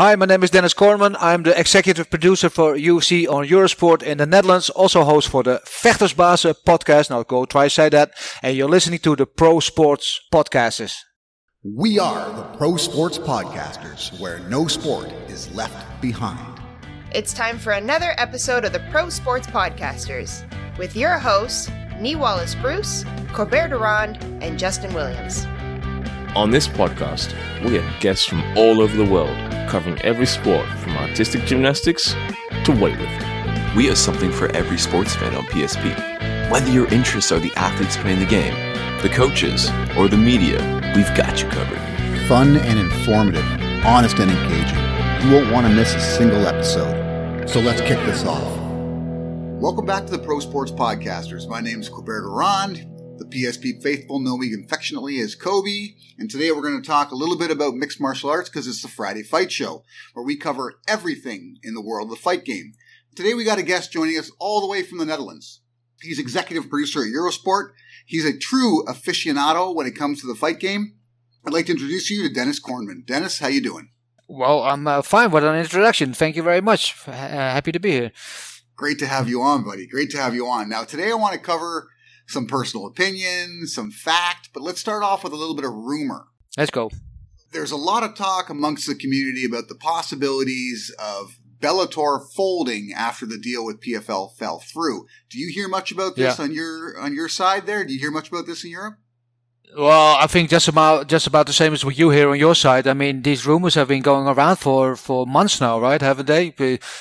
Hi, my name is Dennis Kornman. I'm the executive producer for UFC on Eurosport in the Netherlands, also host for the Vechtersbazen podcast. Now go try say that. And you're listening to the Pro Sports Podcasters. We are the Pro Sports Podcasters, where no sport is left behind. It's time for another episode of the Pro Sports Podcasters with your hosts, Nee Wallace Bruce, Corbert de Ronde, and Justin Williams. On this podcast, we have guests from all over the world covering every sport from artistic gymnastics to weightlifting. We have something for every sports fan on PSP. Whether your interests are the athletes playing the game, the coaches, or the media, we've got you covered. Fun and informative, honest and engaging. You won't want to miss a single episode. So let's kick this off. Welcome back to the Pro Sports Podcasters. My name is Corbert de Ronde. The PSP faithful know me affectionately as Cobe, and today we're going to talk a little bit about mixed martial arts because it's the Friday Fight Show, where we cover everything in the world of the fight game. Today we got a guest joining us all the way from the Netherlands. He's executive producer at Eurosport. He's a true aficionado when it comes to the fight game. I'd like to introduce you to Dennis Kornman. Dennis, how you doing? Well, I'm uh, fine with an introduction. Thank you very much. Uh, happy to be here. Great to have you on, buddy. Great to have you on. Now, today I want to cover some personal opinion, some fact, but let's start off with a little bit of rumor. Let's go. There's a lot of talk amongst the community about the possibilities of Bellator folding after the deal with PFL fell through. Do you hear much about this yeah. on your on your side there? Do you hear much about this in Europe? Well, I think just about just about the same as with you here on your side. I mean, these rumors have been going around for, for months now, right? Haven't they?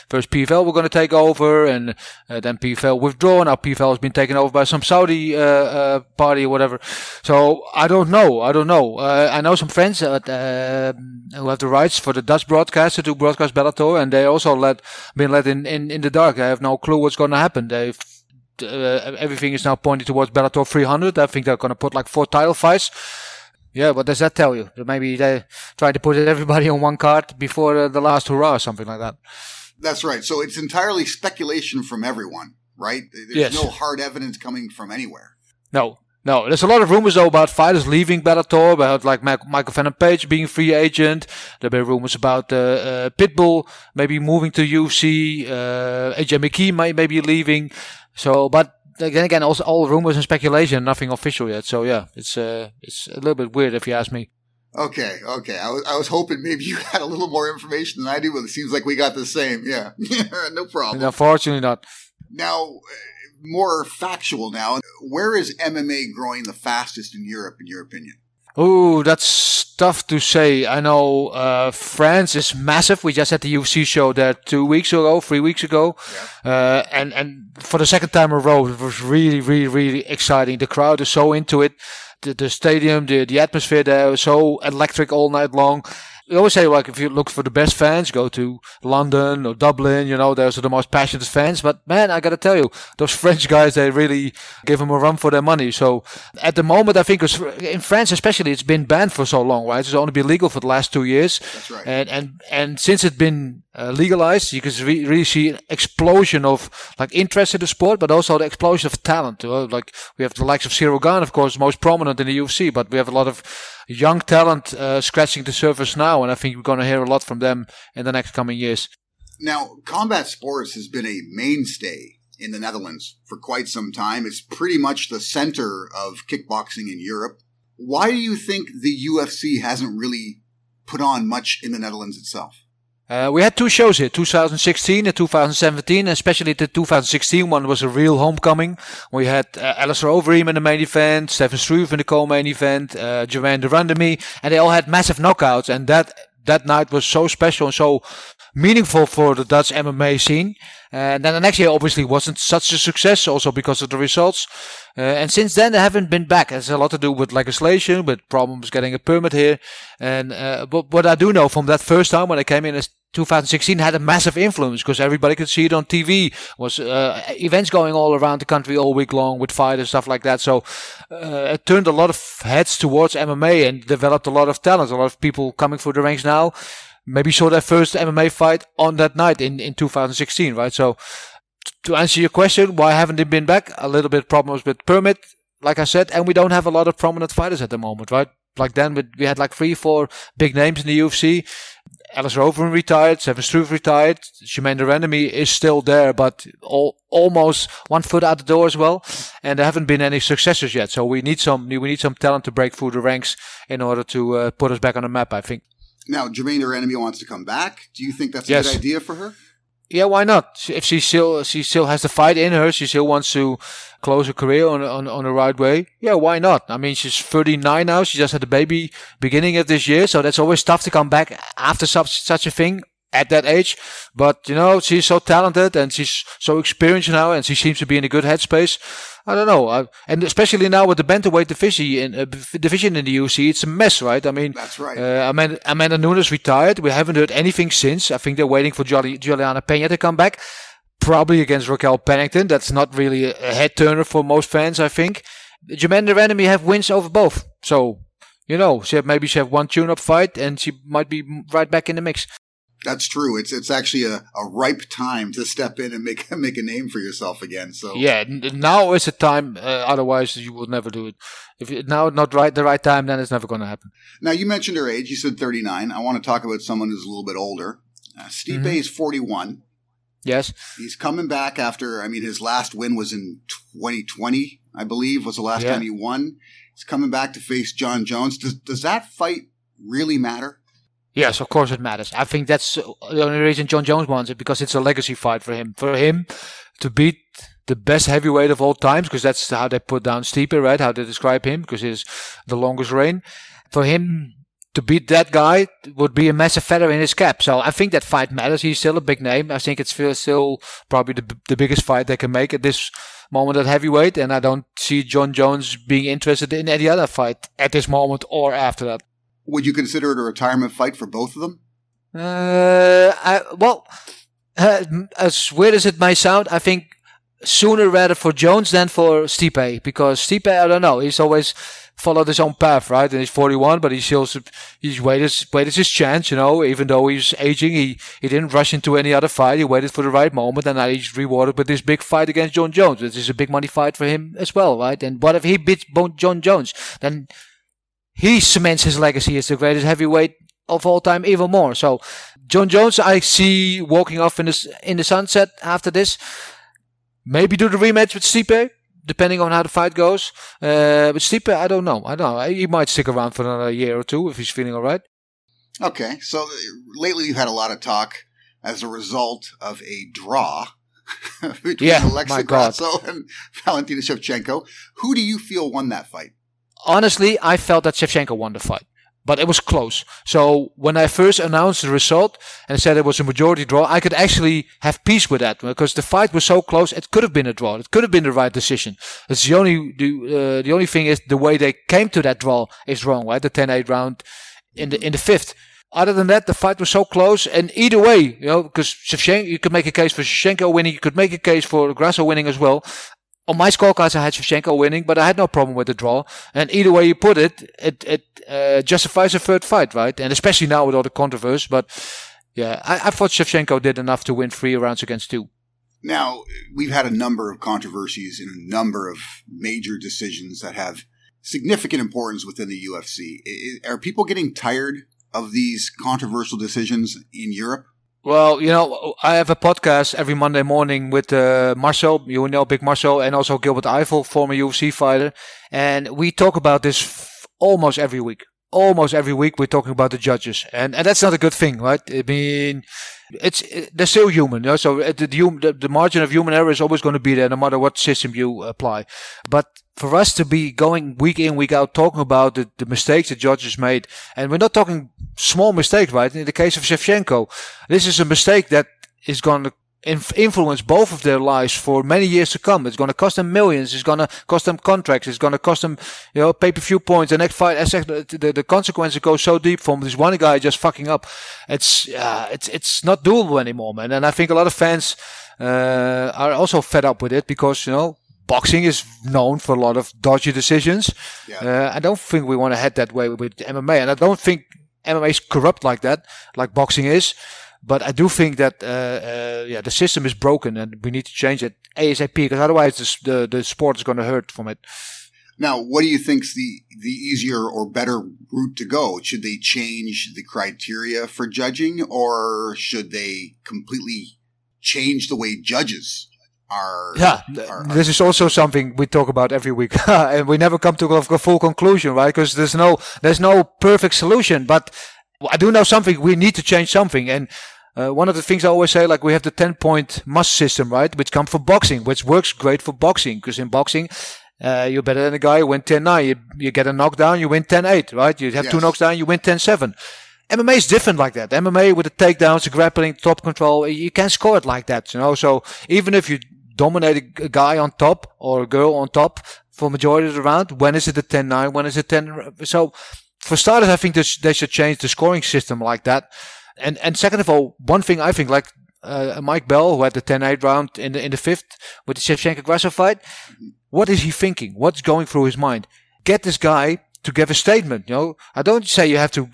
First PFL were going to take over, and uh, then PFL withdrawn. Now PFL has been taken over by some Saudi uh, uh, party or whatever. So I don't know. I don't know. Uh, I know some friends uh, who have the rights for the Dutch broadcaster to broadcast Bellator, and they also let been let in, in, in the dark. I have no clue what's going to happen. They've uh, everything is now pointing towards Bellator 300. I think they're going to put like four title fights. Yeah, what does that tell you? Maybe they try to put everybody on one card before uh, the last hurrah or something like that. That's right. So it's entirely speculation from everyone, right? There's yes. no hard evidence coming from anywhere. No, no, there's a lot of rumors though about fighters leaving Bellator, about like Michael Venom Page being free agent. There been rumors about uh, uh, Pitbull maybe moving to UFC. Uh, AJ McKee might maybe leaving. So, but then again, also all rumors and speculation, nothing official yet. So yeah, it's uh, it's a little bit weird if you ask me. Okay, okay. I was I was hoping maybe you had a little more information than I do, but it seems like we got the same. Yeah, no problem. Unfortunately, not. Now, more factual. Now, where is MMA growing the fastest in Europe, in your opinion? Oh, that's tough to say. I know uh, France is massive. We just had the UFC show there two weeks ago, three weeks ago, yeah. uh, and and for the second time in a row, it was really, really, really exciting. The crowd is so into it. The, the stadium, the the atmosphere there was so electric all night long we always say like if you look for the best fans, go to London or Dublin. You know, those are the most passionate fans. But man, I gotta tell you, those French guys they really give them a run for their money. So at the moment, I think in France especially, it's been banned for so long, right? It's only been legal for the last two years. That's right. And and and since it's been uh, legalized, you can re- really see an explosion of like interest in the sport, but also the explosion of talent. Uh, like we have the likes of Gane, of course, most prominent in the UFC, but we have a lot of young talent uh, scratching the surface now, and I think we're going to hear a lot from them in the next coming years. Now, combat sports has been a mainstay in the Netherlands for quite some time. It's pretty much the center of kickboxing in Europe. Why do you think the UFC hasn't really put on much in the Netherlands itself? Uh, we had two shows here, 2016 and 2017. Especially the 2016 one was a real homecoming. We had uh, Alistair Overeem in the main event, Stefan Struve in the co-main event, uh, Germaine de Randamie, and they all had massive knockouts. And that that night was so special and so meaningful for the Dutch MMA scene. And then the next year obviously wasn't such a success, also because of the results. Uh, and since then, they haven't been back. It has a lot to do with legislation, with problems getting a permit here. And uh, but what I do know from that first time when I came in as 2016 had a massive influence because everybody could see it on TV. Was uh, events going all around the country all week long with fighters stuff like that. So uh, it turned a lot of heads towards MMA and developed a lot of talent. A lot of people coming through the ranks now maybe saw their first MMA fight on that night in in 2016, right? So to answer your question, why haven't they been back? A little bit problems with permit, like I said, and we don't have a lot of prominent fighters at the moment, right? Like then we had like three, four big names in the UFC Alistair Overeem retired, Stefan Struve retired, Germaine de Randamie is still there, but all, almost one foot out the door as well. And there haven't been any successors yet. So we need some, we need some talent to break through the ranks in order to uh, put us back on the map, I think. Now, Germaine de Randamie wants to come back. Do you think that's a Yes. good idea for her? Yeah, why not? If she still she still has the fight in her, she still wants to close her career on on on the right way. Yeah, why not? I mean, she's 39 now. She just had a baby beginning of this year, so that's always tough to come back after such such a thing at that age. But you know, she's so talented and she's so experienced now, and she seems to be in a good headspace. I don't know, I, and especially now with the bantamweight division in uh, division in the UFC, it's a mess, right? I mean, That's right. uh, Amanda, Amanda Nunes retired. We haven't heard anything since. I think they're waiting for Jolly, Juliana Pena to come back. Probably against Raquel Pennington. That's not really a, head turner for most fans, I think. Jermaine Enemy have wins over both. So, you know, she have, maybe she have one tune-up fight and she might be right back in the mix. That's true. It's it's actually a, a ripe time to step in and make make a name for yourself again. So Yeah, now is the time. Uh, otherwise, you will never do it. If now not right the right time, then it's never going to happen. now you mentioned her age. You said 39. I want to talk about someone who's a little bit older. Uh, Stipe Mhm. is 41. Yes. He's coming back after. I mean, his last win was in 2020, I believe, was the last Yeah. time he won. He's coming back to face Jon Jones. Does does that fight really matter? Yes, of course it matters. I think that's the only reason Jon Jones wants it because it's a legacy fight for him. For him to beat the best heavyweight of all times, because that's how they put down Stipe, right? How they describe him, because he's the longest reign. For him to beat that guy would be a massive feather in his cap. So I think that fight matters. He's still a big name. I think it's still- still probably the, the biggest fight they can make at this moment at heavyweight. And I don't see Jon Jones being interested in any other fight at this moment or after that. Would you consider it a retirement fight for both of them? Uh, I, well, uh, as weird as it may sound, I think sooner rather for Jones than for Stipe because Stipe, I don't know, he's always followed his own path, right? And he's 41, but he still he's waited waited his chance, you know. Even though he's aging, he he didn't rush into any other fight. He waited for the right moment, and now he's rewarded with this big fight against Jon Jones, which is a big money fight for him as well, right? And what if he beats Jon Jones? Then he cements his legacy as the greatest heavyweight of all time even more. So Jon Jones, I see walking off in the in the sunset after this. Maybe do the rematch with Stipe, depending on how the fight goes. Uh, but Stipe, I don't know. I don't know. He might stick around for another year or two if he's feeling all right. Okay, so uh, lately you've had a lot of talk as a result of a draw between Yeah, Alexa Grasso and Valentina Shevchenko. Who do you feel won that fight? Honestly, I felt that Shevchenko won the fight. But it was close. So when I first announced the result and said it was a majority draw, I could actually have peace with that because the fight was so close. It could have been a draw. It could have been the right decision. It's the only the, uh, the only thing is the way they came to that draw is wrong, right? The 10-8 round in the in the fifth. Other than that, the fight was so close, and either way, you know, because Shevchenko, you could make a case for Shevchenko winning, you could make a case for Grasso winning as well. On my scorecards, I had Shevchenko winning, but I had no problem with the draw. And either way you put it, it it uh, justifies a third fight, right? And especially now with all the controversy. But yeah, I, I thought Shevchenko did enough to win three rounds against two. Now, we've had a number of controversies and a number of major decisions that have significant importance within the UFC. Are people getting tired of these controversial decisions in Europe? Well, you know, I have a podcast every Monday morning with uh, Marcel, you know, Big Marcel, and also Gilbert Yvel, former UFC fighter. And we talk about this f- almost every week. Almost every week we're talking about the judges. And, and that's not a good thing, right? I mean, it's, it, they're still human, you know? so uh, the, the, the, the margin of human error is always going to be there no matter what system you apply. But for us to be going week in, week out talking about the, the mistakes the judges made, and we're not talking small mistakes, right? In the case of Shevchenko, this is a mistake that is going to inf- influence both of their lives for many years to come. It's going to cost them millions. It's going to cost them contracts. It's going to cost them, you know, pay-per-view points. The next fight, I said, the, the, the consequences go so deep from this one guy just fucking up. It's, uh, it's, it's not doable anymore, man. And I think a lot of fans, uh, are also fed up with it because, you know, boxing is known for a lot of dodgy decisions. Yeah. Uh, I don't think we want to head that way with MMA, and I don't think MMA is corrupt like that, like boxing is. But I do think that uh, uh, yeah, the system is broken, and we need to change it ASAP because otherwise the the, the sport is going to hurt from it. Now, what do you think's the the easier or better route to go? Should they change the criteria for judging, or should they completely change the way judges are? Yeah, are- this is also something we talk about every week, and we never come to a full conclusion, right? Because there's no there's no perfect solution. But I do know something. We need to change something, and uh, one of the things I always say, like we have the 10 point must system, right? Which comes for boxing, which works great for boxing. Because in boxing, uh, you're better than a guy, you win 10 9. You, you get a knockdown, you win 10 8, right? You have two Yes. knocks down, you win 10 7. MMA is different like that. MMA with the takedowns, the grappling, top control, you can't score it like that, you know? So even if you dominate a, a guy on top or a girl on top for majority of the round, when is it a 10 9? When is it 10? So for starters, I think they, they should change the scoring system like that. And and second of all, one thing I think, like uh, Mike Bell, who had the 10-8 round in the in the fifth with the Shevchenko Grasso fight, what is he thinking? What's going through his mind? Get this guy to give a statement. You know, I don't say you have to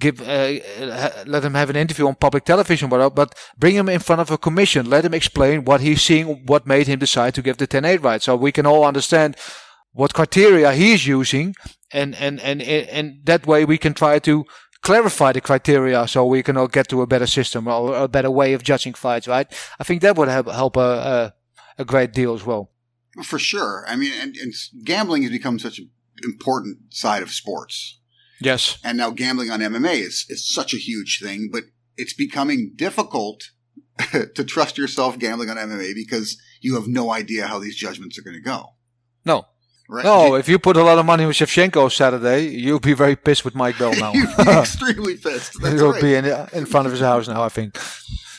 give uh, uh, let him have an interview on public television, but but bring him in front of a commission. Let him explain what he's seeing, what made him decide to give the 10-8 right, so we can all understand what criteria he's using, and and and and that way we can try to clarify the criteria so we can all get to a better system or a better way of judging fights, right? I think that would help help a a, a great deal as well. For sure. I mean, and, and gambling has become such an important side of sports. Yes. And now gambling on MMA is, is such a huge thing, but it's becoming difficult to trust yourself gambling on MMA because you have no idea how these judgments are going to go. No. Right? No, if you put a lot of money with Shevchenko Saturday, you'll be very pissed with Mike Bell now. You'd be extremely pissed. That's You'll right. be in in front of his house now, I think.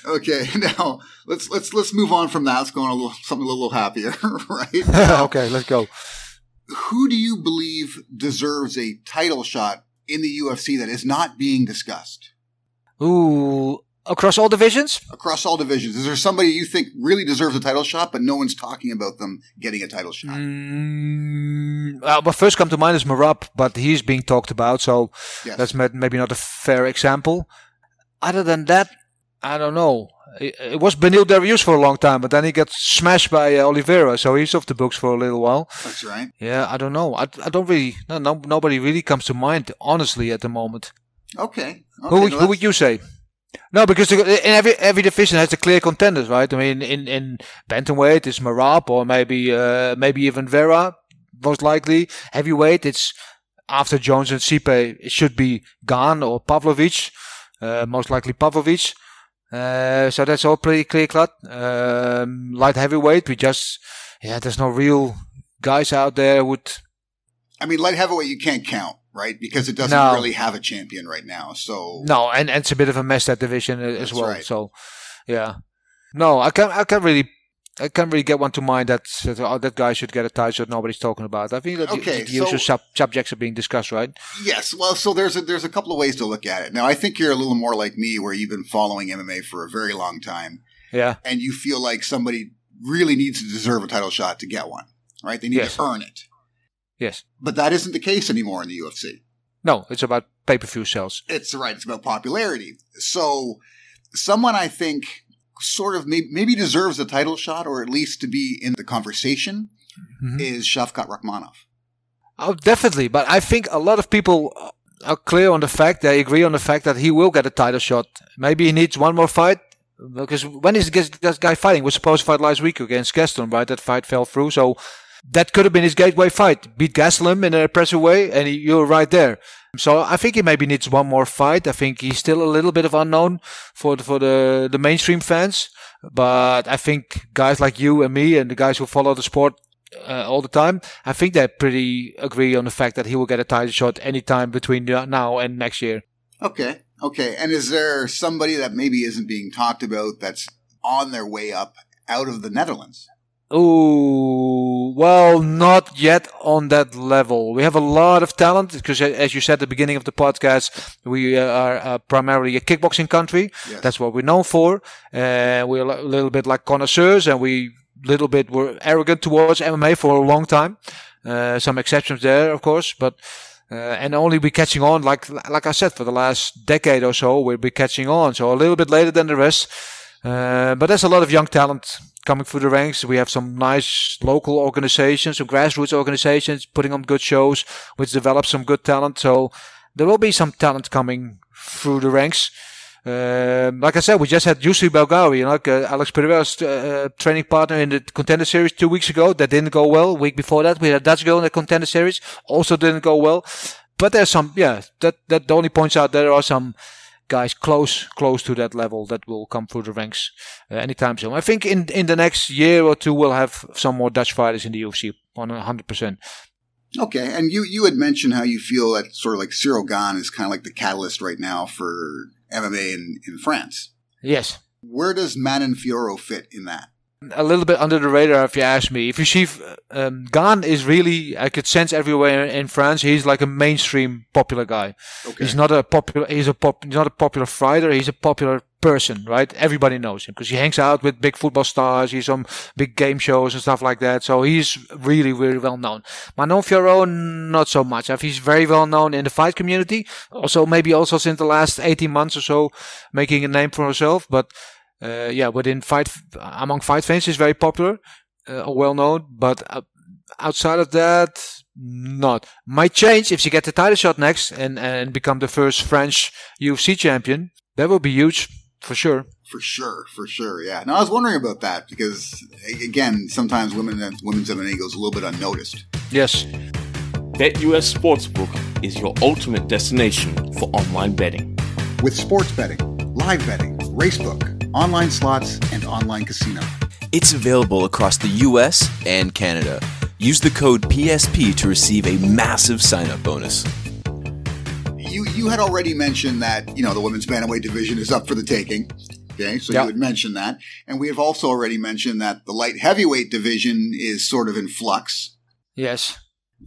Okay, now let's let's let's move on from that. Let's go on a little something a little happier, right? Now, okay, let's go. Who do you believe deserves a title shot in the UFC that is not being discussed Ooh, across all divisions? across all divisions? Is there somebody you think really deserves a title shot, but no one's talking about them getting a title shot? Mm, well, what first come to mind is Merab, but he's being talked about, so Yes. that's maybe not a fair example. Other than that, I don't know. It, it was Beneil Dariush for a long time, but then he got smashed by uh, Oliveira, so he's off the books for a little while. That's right. Yeah, I don't know. I, I don't really. No, no, nobody really comes to mind, honestly, at the moment. Okay. okay who, would, well, who would you say? No, because in every every division has the clear contenders, right? I mean, in in bantamweight it's Merab or maybe uh, maybe even Vera, most likely. Heavyweight it's after Jones and Stipe, it should be Gane or Pavlovich, uh, most likely Pavlovich. Uh, so that's all pretty clear cut. Um, light heavyweight, we just yeah, there's no real guys out there would I mean, light heavyweight you can't count, right? Because it doesn't No. really have a champion right now. So No, and, and it's a bit of a mess that division uh, as well. right. So, yeah, no, I can't. I can't really. I can't really get one to mind that that, oh, that guy should get a title that nobody's talking about. I think that the- Okay, the, usual so- sub, subjects are being discussed, right? Yes, well, so there's a, there's a couple of ways to look at it. Now, I think you're a little more like me, where you've been following MMA for a very long time, Yeah, and you feel like somebody really needs to deserve a title shot to get one, right? They need Yes. to earn it, yes. but that isn't the case anymore in the UFC. No, it's about pay per view sales. It's right; it's about popularity. So, someone I think sort of may, maybe deserves a title shot, or at least to be in the conversation, Mhm. is Shavkat Rakhmonov. Oh, definitely. But I think a lot of people are clear on the fact they agree on the fact that he will get a title shot. Maybe he needs one more fight. Because when is this this guy fighting? Was supposed to fight last week against Gaston, right? That fight fell through. So that could have been his gateway fight. Beat Gastelum in an impressive way, and he, you're right there. So I think he maybe needs one more fight. I think he's still a little bit of unknown for the, for the the mainstream fans. But I think guys like you and me and the guys who follow the sport uh, all the time, I think they pretty agree on the fact that he will get a title shot anytime between now and next year. Okay. Okay. And is there somebody that maybe isn't being talked about that's on their way up out of the Netherlands? Ooh, well, not yet on that level. We have a lot of talent because, as you said at the beginning of the podcast, we uh, are uh, primarily a kickboxing country. Yes. That's what we're known for. Uh, we're a little bit like connoisseurs, and we little bit were arrogant towards MMA for a long time. Uh, some exceptions there, of course, but uh, and only be catching on, like like I said, for the last decade or so, we'll be catching on. So a little bit later than the rest. Uh, but there's a lot of young talent coming through the ranks. We have some nice local organizations, some grassroots organizations putting on good shows, which develop some good talent. So there will be some talent coming through the ranks. Um, like I said, we just had you know, like, uh, Alex Pereira's uh, training partner in the contender series two weeks ago. That didn't go well. Week before that, we had Dutch girl in the contender series, also didn't go well. But there's some, yeah, that that only points out there are some guys close close to that level that will come through the ranks uh, anytime soon. I think in in the next year or two we'll have some more Dutch fighters in the UFC on hundred percent. Okay, and you you had mentioned how you feel that sort of like Cyril Gane is kind of like the catalyst right now for MMA in, in France. Yes. Where does Manon Fiorot fit in that? A little bit under the radar if you ask me. If you see, um, Gane is really, I could sense everywhere in France. He's like a mainstream popular guy. Okay. He's not a popular, he's a pop, he's not a popular fighter. He's a popular person, right? Everybody knows him because he hangs out with big football stars. He's on big game shows and stuff like that. So he's really, really well known. Manon Fiorot, not so much. He's very well known in the fight community. Also, maybe also since the last 18 months or so, making a name for herself. But uh, yeah, within fight among fight fans is very popular, uh, well known. But uh, outside of that, not. Might change if she get the title shot next and and become the first French UFC champion. That would be huge for sure. For sure, for sure, yeah. Now I was wondering about that because again, sometimes women women's MMA goes a little bit unnoticed. Yes. BetUS Sportsbook is your ultimate destination for online betting. With sports betting, live betting, racebook online slots, and online casino. It's available across the US and Canada. Use the code PSP to receive a massive sign up bonus. You, you had already mentioned that, you know, the women's bantamweight division is up for the taking. Okay, so yep. you had mentioned that. And we have also already mentioned that the light heavyweight division is sort of in flux. Yes.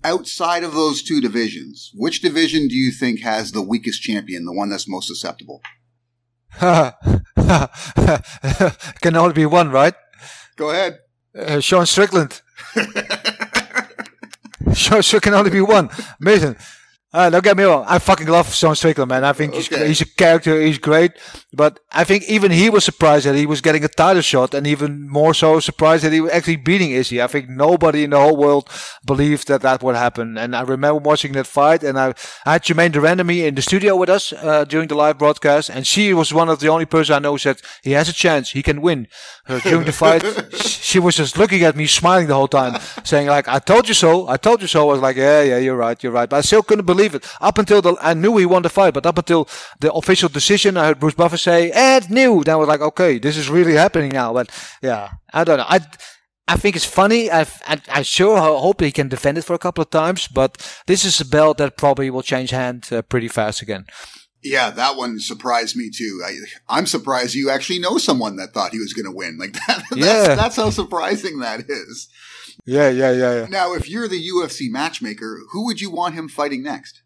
Outside of those two divisions, which division do you think has the weakest champion, the one that's most susceptible? Can only be one, right? Go ahead. Uh, Sean Strickland. Sean, Strickland can only be one. Amazing. Uh, don't get me wrong. I fucking love Sean Strickland, man. I think okay. he's, he's a character. He's great. But I think even he was surprised that he was getting a title shot and even more so surprised that he was actually beating Izzy. I think nobody in the whole world believed that that would happen. And I remember watching that fight and I, I had Germaine de Randamie in the studio with us uh, during the live broadcast and she was one of the only person I know said he has a chance. He can win. Uh, during the fight, she was just looking at me smiling the whole time saying like, I told you so. I told you so. I was like, yeah, yeah, you're right. You're right. But I still couldn't believe believe it. Up until the, I knew he won the fight, but up until the official decision, I heard Bruce Buffer say, Ed knew. Then I was like, okay, this is really happening now. But yeah, I don't know. I, I think it's funny. I, I, I sure hope he can defend it for a couple of times, but this is a belt that probably will change hand uh, pretty fast again. Yeah, that one surprised me too. I, am surprised you actually know someone that thought he was going to win. Like that. That's, yeah. that's how surprising that is. Yeah, yeah, yeah, yeah. Now, if you're the UFC matchmaker, who would you want him fighting next?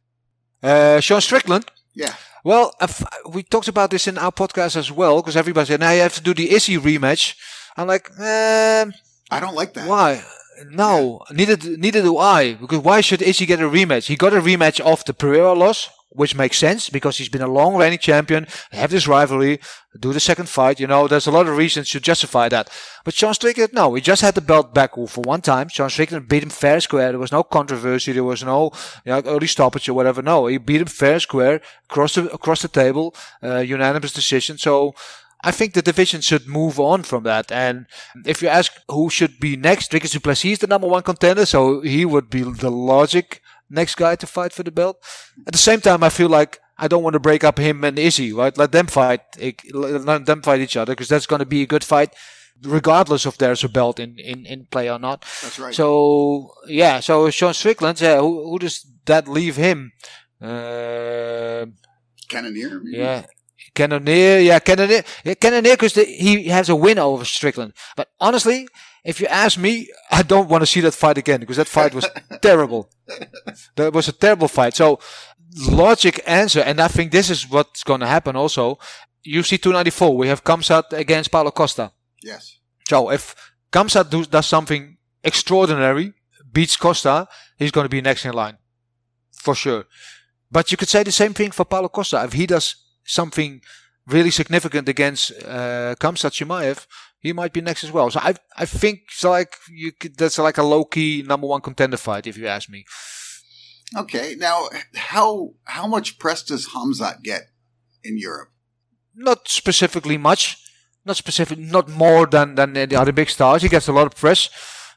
Uh, Sean Strickland. Yeah. Well, we talked about this in our podcast as well because everybody said now you have to do the Izzy rematch. I'm like, uh, I don't like that. Why? No, yeah. neither neither do I. Because why should Izzy get a rematch? He got a rematch off the Pereira loss which makes sense because he's been a long reigning champion, have this rivalry, do the second fight. You know, there's a lot of reasons to justify that. But Sean Strickland, no, he just had the belt back for one time. Sean Strickland beat him fair square. There was no controversy. There was no you know, early stoppage or whatever. No, he beat him fair square across the across the table, uh, unanimous decision. So. I think the division should move on from that. And if you ask who should be next, Dricus du Plessis is the number one contender, so he would be the logic next guy to fight for the belt. At the same time, I feel like I don't want to break up him and Izzy, right? Let them fight, let them fight each other because that's going to be a good fight, regardless if there's a belt in, in, in play or not. That's right. So yeah, so Sean Strickland, yeah, who, who does that leave him? Uh, Cannonier. Maybe? Yeah. Cannonier, yeah, Cannonier, yeah, Cannonier, because he has a win over Strickland. But honestly, if you ask me, I don't want to see that fight again because that fight was terrible. That was a terrible fight. So, logic answer, and I think this is what's going to happen also. UFC 294, we have Khamzat against Paulo Costa. Yes. So, if Khamzat do, does something extraordinary, beats Costa, he's going to be next in line. For sure. But you could say the same thing for Paulo Costa. If he does something really significant against uh, Khamzat Chimaev, he might be next as well. So I I think it's like you could, that's like a low key number one contender fight if you ask me. Okay, now how how much press does Khamzat get in Europe? Not specifically much, not specific, not more than than the other big stars. He gets a lot of press.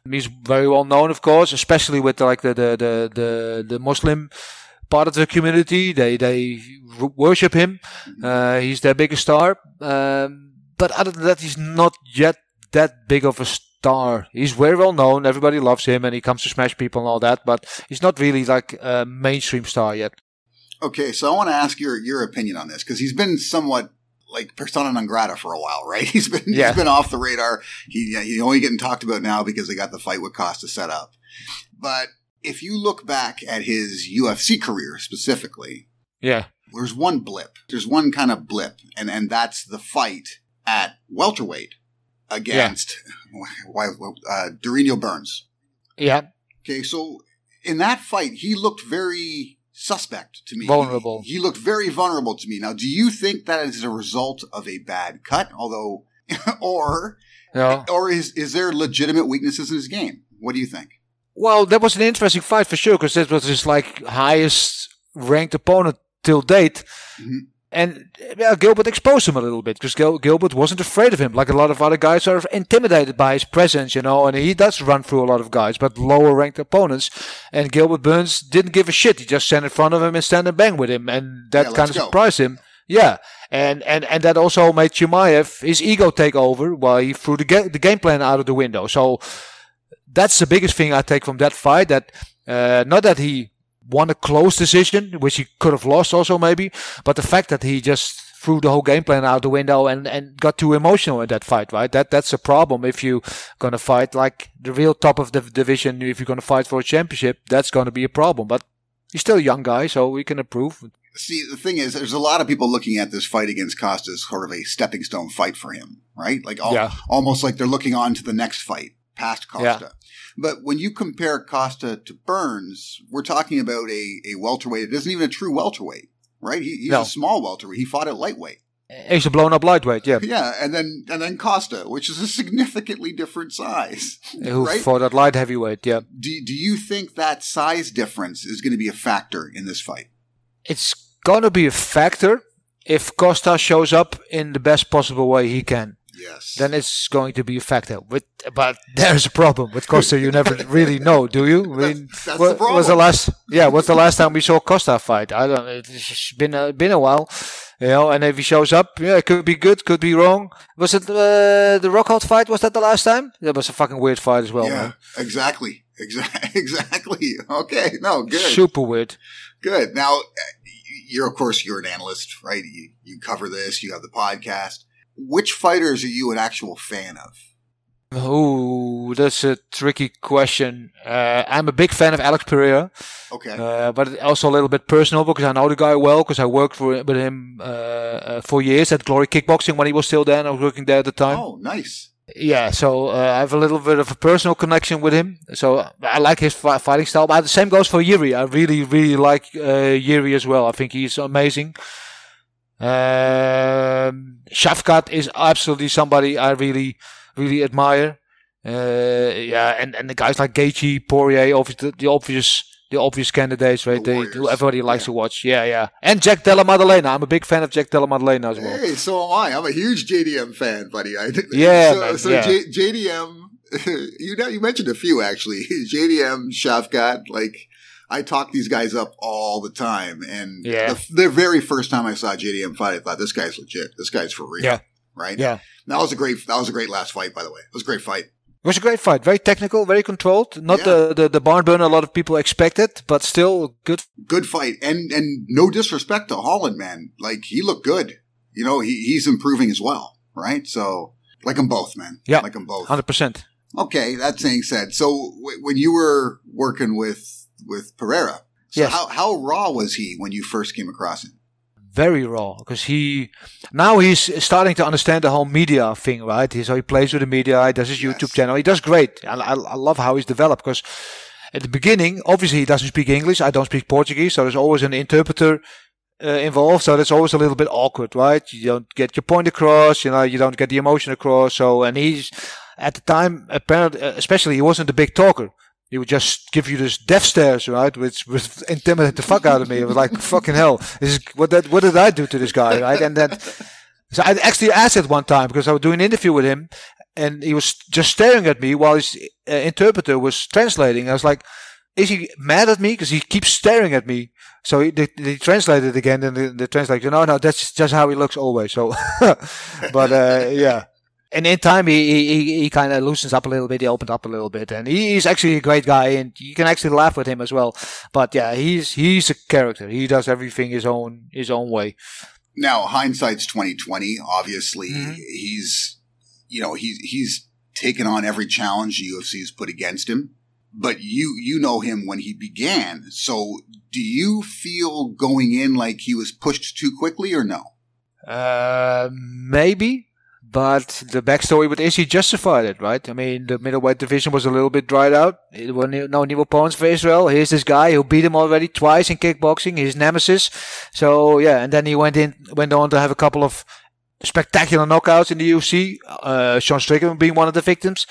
He's very well known, of course, especially with like the the the the, the Muslim part of the community. They they worship him. Uh, he's their biggest star. Um, but other than that, he's not yet that big of a star. He's very well known. Everybody loves him, and he comes to smash people and all that. But he's not really like a mainstream star yet. Okay, so I want to ask your your opinion on this because he's been somewhat like persona non grata for a while, right? He's been Yeah. he's been off the radar. He he's only getting talked about now because they got the fight with Costa set up. But if you look back at his UFC career specifically, Yeah, there's one blip. There's one kind of blip, and and that's the fight at welterweight against why uh, Durinho Burns. yeah, Okay, so in that fight, he looked very suspect to me. Vulnerable. He, he looked very vulnerable to me. Now, do you think that is a result of a bad cut? Although, or yeah. or is is there legitimate weaknesses in his game? What do you think? Well, that was an interesting fight for sure because that was his like highest ranked opponent till date. Mhm. And well, Gilbert exposed him a little bit because Gil- Gilbert wasn't afraid of him. Like a lot of other guys are intimidated by his presence, you know, and he does run through a lot of guys, but lower ranked opponents. And Gilbert Burns didn't give a shit. He just stand in front of him and stand and bang with him. And that Yeah, kind of go. surprised him. Yeah. And, and, and that also made Chimaev, his ego take over while he threw the, ga- the game plan out of the window. So that's the biggest thing I take from that fight. That uh, not that he won a close decision, which he could have lost also maybe, but the fact that he just threw the whole game plan out the window and, and got too emotional in that fight, right? That that's a problem if you're gonna fight like the real top of the division. If you're gonna fight for a championship, that's gonna be a problem. But he's still a young guy, so we can improve. See, the thing is, there's a lot of people looking at this fight against Costa as sort of a stepping stone fight for him, right? Like Yeah. almost like they're looking on to the next fight past Costa. But when you compare Costa to Burns, we're talking about a, a welterweight. It isn't even a true welterweight, right? He, he's No. a small welterweight. He fought at lightweight. He's a blown up lightweight, yeah. Yeah, and then and then Costa, which is a significantly different size, Who right? fought at light heavyweight, yeah. Do, do you think that size difference is going to be a factor in this fight? It's gonna be a factor if Costa shows up in the best possible way he can. Yes. then it's going to be a factor. With but there's a problem with Costa. You never really know, do you? I mean, That's- that's what the was the last? Yeah, what's the last time we saw Costa fight? I don't. It's been a, been a while, you know. And if he shows up, yeah, it could be good, could be wrong. Was it uh, the Rockhold fight? Was that the last time? That was a fucking weird fight as well, yeah, man. exactly. Exactly. Exactly. Okay. No, good. Super weird. Good. Now, uh, you're of course you're an analyst, right? You, you cover this. You have the podcast. Which fighters are you an actual fan of? Ooh, that's a tricky question. Uh, I'm a big fan of Alex Pereira. Okay. Uh, but also a little bit personal because I know the guy well because I worked for, with him uh, uh, for years at Glory Kickboxing when he was still there and I was working there at the time. oh, nice. Yeah, so uh, I have a little bit of a personal connection with him. So I like his fi- fighting style. But the same goes for Yuri. I really, really like uh, Yuri as well. I think he's amazing. Um, Shavkat is absolutely somebody I really, really admire. Uh, yeah, and, and the guys like Gaethje, Poirier, obviously the, obvious, the obvious candidates, right? The They, who everybody likes Yeah. to watch. Yeah, yeah. And Jack Della Maddalena. I'm a big fan of Jack Della Maddalena as well. Hey, so am I. I'm a huge JDM fan, buddy. I, Yeah, So, man, so yeah. J, JDM, you know, you mentioned a few actually. JDM, Shavkat, like I talk these guys up all the time, and Yeah. the, the very first time I saw JDM fight, I thought this guy's legit. This guy's for real. Yeah. Right. Yeah. That was a great. That was a great last fight, by the way. It was a great fight. It was a great fight. Very technical, very controlled. Not Yeah. the, the, the barn burner a lot of people expected, but still good. Good fight, and and no disrespect to Holland, man. Like he looked good. You know, he, he's improving as well. Right. So like them both, man. Yeah. Like them both. 100%. Okay, that saying said, so w- when you were working with with Pereira, so Yes. how how raw was he when you first came across him? Very raw because he now he's starting to understand the whole media thing, right? He, so he plays with the media, he does his YouTube Yes. channel, he does great. I, I, I love how he's developed because at the beginning, obviously he doesn't speak English, I don't speak Portuguese, so there's always an interpreter uh, involved, so that's always a little bit awkward, right? You don't get your point across, you know, you don't get the emotion across. So, and he's at the time, apparently, uh, especially, he wasn't a big talker. He would just give you this death stares, right? Which was intimidate the fuck out of me. It was like fucking hell. Is what that. What did I do to this guy, right? And then, so I actually asked it one time because I was doing an interview with him, and he was just staring at me while his uh, interpreter was translating. I was like, "Is he mad at me? Because he keeps staring at me." So he, they, they translated again, and the, the translator, no, no, that's just how he looks always. So, but uh, yeah and in time he he, he kind of loosens up a little bit. He opened up a little bit, and he's actually a great guy, and you can actually laugh with him as well. But yeah, he's he's a character. He does everything his own his own way. Now hindsight's twenty twenty. Obviously, mm-hmm. he's you know he's he's taken on every challenge the UFC has put against him. But you you know him when he began. So do you feel going in like he was pushed too quickly or no? Uh, maybe but the backstory with Izzy justified it, right? I mean, the middleweight division was a little bit dried out. There were no new opponents for Israel. Here's this guy who beat him already twice in kickboxing, his nemesis. So yeah, and then he went in, went on to have a couple of spectacular knockouts in the UFC. Uh, Sean Strickland being one of the victims.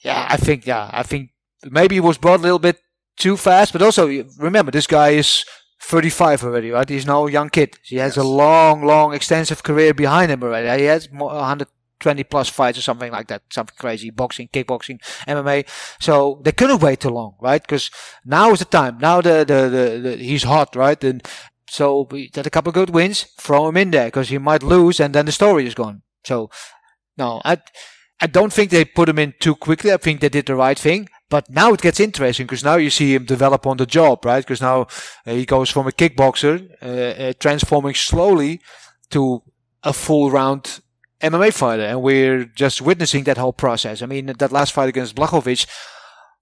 Yeah, I think, yeah, I think maybe he was brought a little bit too fast, but also remember this guy is 35 already, right? He's no young kid. He has yes. a long, long, extensive career behind him already. He has 120 plus fights or something like that. Something crazy. Boxing, kickboxing, MMA. So they couldn't wait too long, right? Because now is the time. Now the, the, the, the he's hot, right? And so we had a couple of good wins. Throw him in there because he might lose and then the story is gone. So no, I, I don't think they put him in too quickly. I think they did the right thing. But now it gets interesting because now you see him develop on the job, right? Because now uh, he goes from a kickboxer, uh, uh, transforming slowly to a full round MMA fighter. And we're just witnessing that whole process. I mean, that last fight against Blachowicz,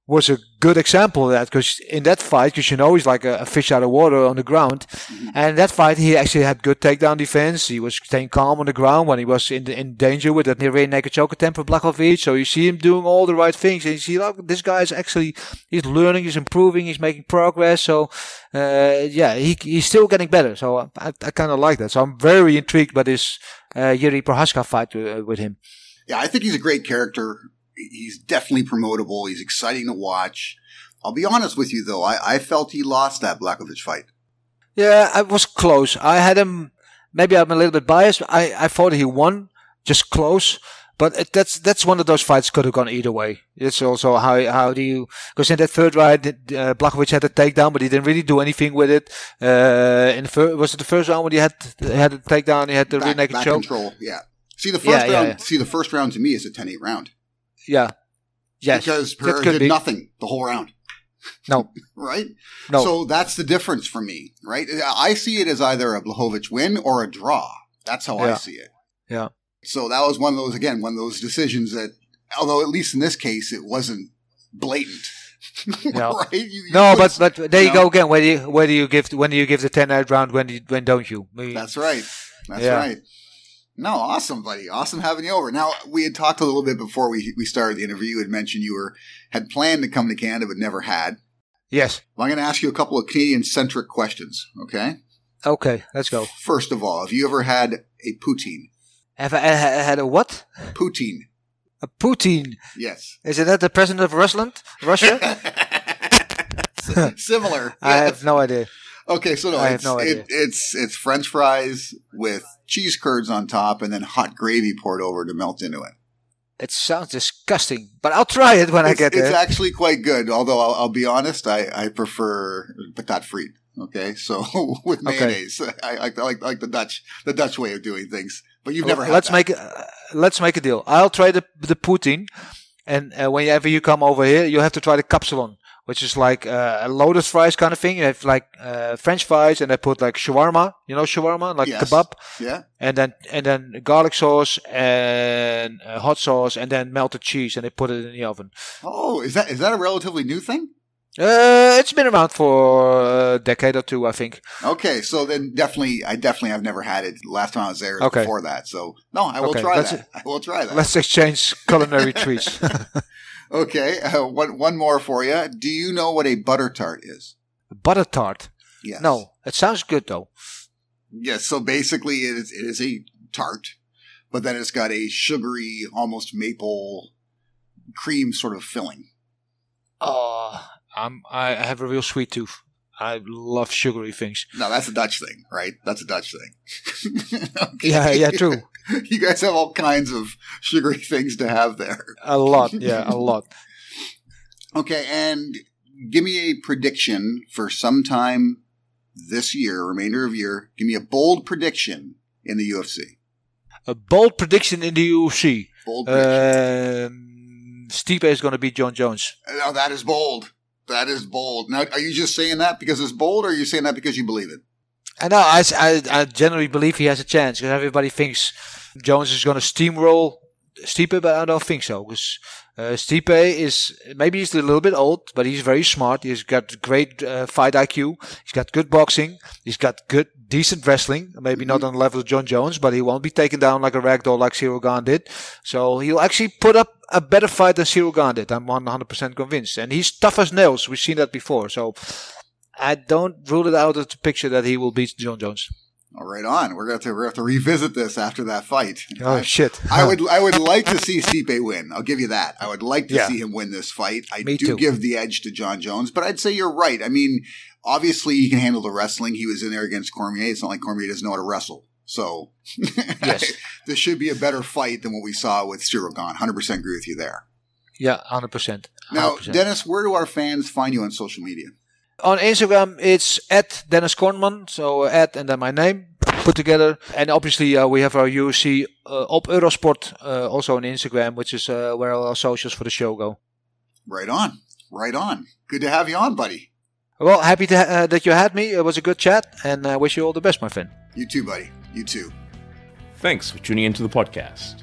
was a good example of that because in that fight, because you know he's like a, a, fish out of water on the ground, mm-hmm. and that fight he actually had good takedown defense. He was staying calm on the ground when he was in in danger with that near rear naked choke attempt for Blachowicz. So you see him doing all the right things, and you see, look, this guy is actually he's learning, he's improving, he's making progress. So uh, yeah, he he's still getting better. So I, I kind of like that. So I'm very intrigued by this uh, Jiri Prochazka fight uh, with him. Yeah, I think he's a great character he's definitely promotable. He's exciting to watch. I'll be honest with you though, I, I felt he lost that Blachowicz fight. Yeah, I was close. I had him. Maybe I'm a little bit biased. I, I thought he won, just close. But it, that's that's one of those fights could have gone either way. It's also how how do you because in that third round, uh, Blachowicz had a takedown, but he didn't really do anything with it. Uh, in the fir- was it the first round when he had had a takedown? He had the back, naked back choke. control. Yeah. See the first yeah, round. Yeah, yeah. See the first round to me is a 10-8 round. Yeah. Yes. Because Pereira did be. nothing the whole round. No. right? No. So that's the difference for me, right? I see it as either a Blachowicz win or a draw. That's how yeah. I see it. Yeah. So that was one of those, again, one of those decisions that, although at least in this case, it wasn't blatant. No, right? you, you no, but but there you, know, go again. Where do you where do you give when do you give the ten out round? When do you, when don't you? Maybe, that's right. That's yeah. right. No, awesome, buddy. Awesome having you over. Now we had talked a little bit before we we started the interview. You had mentioned you were had planned to come to Canada but never had. Yes. Well, I'm going to ask you a couple of Canadian centric questions. Okay. Okay, let's go. First of all, have you ever had a poutine? Have I had a what? Poutine. A poutine. Yes. Is it that the president of Rusland, Russia? Similar. I have no idea. Okay, so no, I have no idea. It's it's French fries with cheese curds on top, and then hot gravy poured over to melt into it. It sounds disgusting, but I'll try it when it's, I get there. It's actually quite good, although I'll, I'll be honest, I, I prefer patat frite. Okay, so with mayonnaise, okay. I, I, like I like the Dutch the Dutch way of doing things. But you've never let's that. make uh, let's make a deal. I'll try the the poutine, and uh, whenever you come over here, you have to try the kapsalon which is like uh, a lotus fries kind of thing. You have like uh, French fries, and they put like shawarma. You know shawarma, like yes. kebab. Yeah. And then and then garlic sauce and uh, hot sauce, and then melted cheese, and they put it in the oven. Oh, is that is that a relatively new thing? Uh, it's been around for a decade or two, I think. Okay, so then definitely, I definitely have never had it. Last time I was there okay. before that, so no, I will okay, try that. I will try that. Let's exchange culinary treats. Okay, uh, one one more for you. Do you know what a butter tart is? Butter tart? Yes. No, it sounds good though. Yes. So basically, it is, it is a tart, but then it's got a sugary, almost maple cream sort of filling. Oh, I'm, I have a real sweet tooth. I love sugary things. No, that's a Dutch thing, right? That's a Dutch thing. okay. Yeah, yeah, true. you guys have all kinds of sugary things to have there. A lot, yeah, a lot. okay, and give me a prediction for sometime this year, remainder of year. Give me a bold prediction in the UFC. A bold prediction in the UFC. Bold prediction. Um, Stipe is going to beat Jon Jones. Now that is bold. That is bold. Now, are you just saying that because it's bold, or are you saying that because you believe it? I know. I, I, I generally believe he has a chance because everybody thinks Jones is going to steamroll Stipe, but I don't think so because uh, Stipe is maybe he's a little bit old, but he's very smart. He's got great uh, fight IQ. He's got good boxing. He's got good, decent wrestling. Maybe not mm-hmm. on the level of Jon Jones, but he won't be taken down like a ragdoll like Ciryl Gane did. So he'll actually put up a better fight than Ciryl Gane did. I'm 100% convinced. And he's tough as nails. We've seen that before. So I don't rule it out of the picture that he will beat Jon Jones. All right, on. We're going to we're have to revisit this after that fight. Oh I, shit! I would I would like to see Stipe win. I'll give you that. I would like to Yeah. see him win this fight. I Me do too. give the edge to Jon Jones, but I'd say you're right. I mean, obviously he can handle the wrestling. He was in there against Cormier. It's not like Cormier doesn't know how to wrestle. So Yes. this should be a better fight than what we saw with Gane. 100% agree with you there. Yeah, hundred percent. Now, Dennis, where do our fans find you on social media? on Instagram, it's at Dennis Kornman. So at and then my name put together. And obviously, uh, we have our UFC uh, op Eurosport uh, also on Instagram, which is uh, where all our socials for the show go. Right on. Right on. Good to have you on, buddy. Well, happy to, uh, that you had me. It was a good chat, and I wish you all the best, my friend. You too, buddy. You too. Thanks for tuning into the podcast.